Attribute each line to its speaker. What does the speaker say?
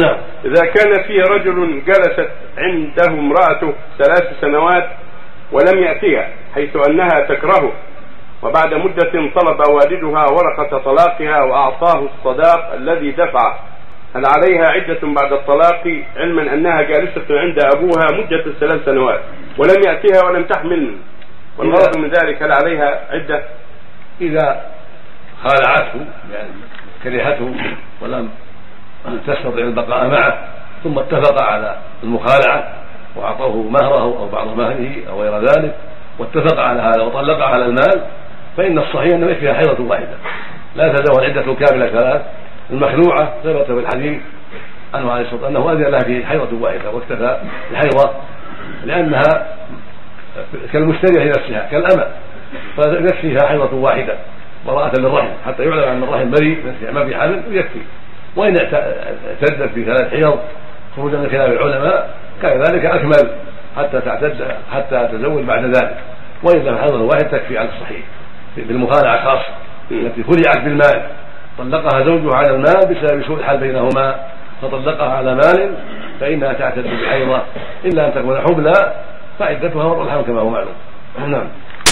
Speaker 1: نعم.
Speaker 2: إذا كان فيه رجل جلست عنده امرأته ثلاث سنوات ولم يأتيها حيث أنها تكرهه. وبعد مدة طلب والدها ورقة طلاقها وأعطاه الصداق الذي دفعه. هل عليها عدة بعد الطلاق؟ علما أنها جالسة عند أبوها مدة ثلاث سنوات ولم يأتيها ولم تحمل. والغرض من ذلك هل عليها عدة؟
Speaker 1: إذا خالعته يعني كرهته ولم تستطع البقاء معه ثم اتفق على المخالعة وأعطوه مهره أو بعض مهره أو غير ذلك واتفق على هذا وطلقها على المال فإن الصحيح أنه يكفيها حيضة واحدة. لا تزال عدة كاملة ثلاث المخلوعة ثبت في الحديث عنه عليه الصلاة أنه أذن لها في حيضة واحدة واكتفى الحيضة لأنها كالمشترية لنفسها كالأمة فيكفيها حيضة واحدة براءة للرحم حتى يعلم أن الرحم بريء ما في حمل يكفي. وإن اعتدت في ثلاث حيض خروجا من خلاف العلماء كان ذلك أكمل حتى تعتد حتى تزوج بعد ذلك. وإلا فحيضة واحد تكفي على الصحيح. بالمخالعة خاصة التي خلعت بالمال. طلقها زوجها على المال بسبب سوء الحال بينهما. فطلقها على مال فإنها تعتد بحيضة. إلا أن تكون حبلى فعدتها وضع الحمل كما هو معلوم. نعم.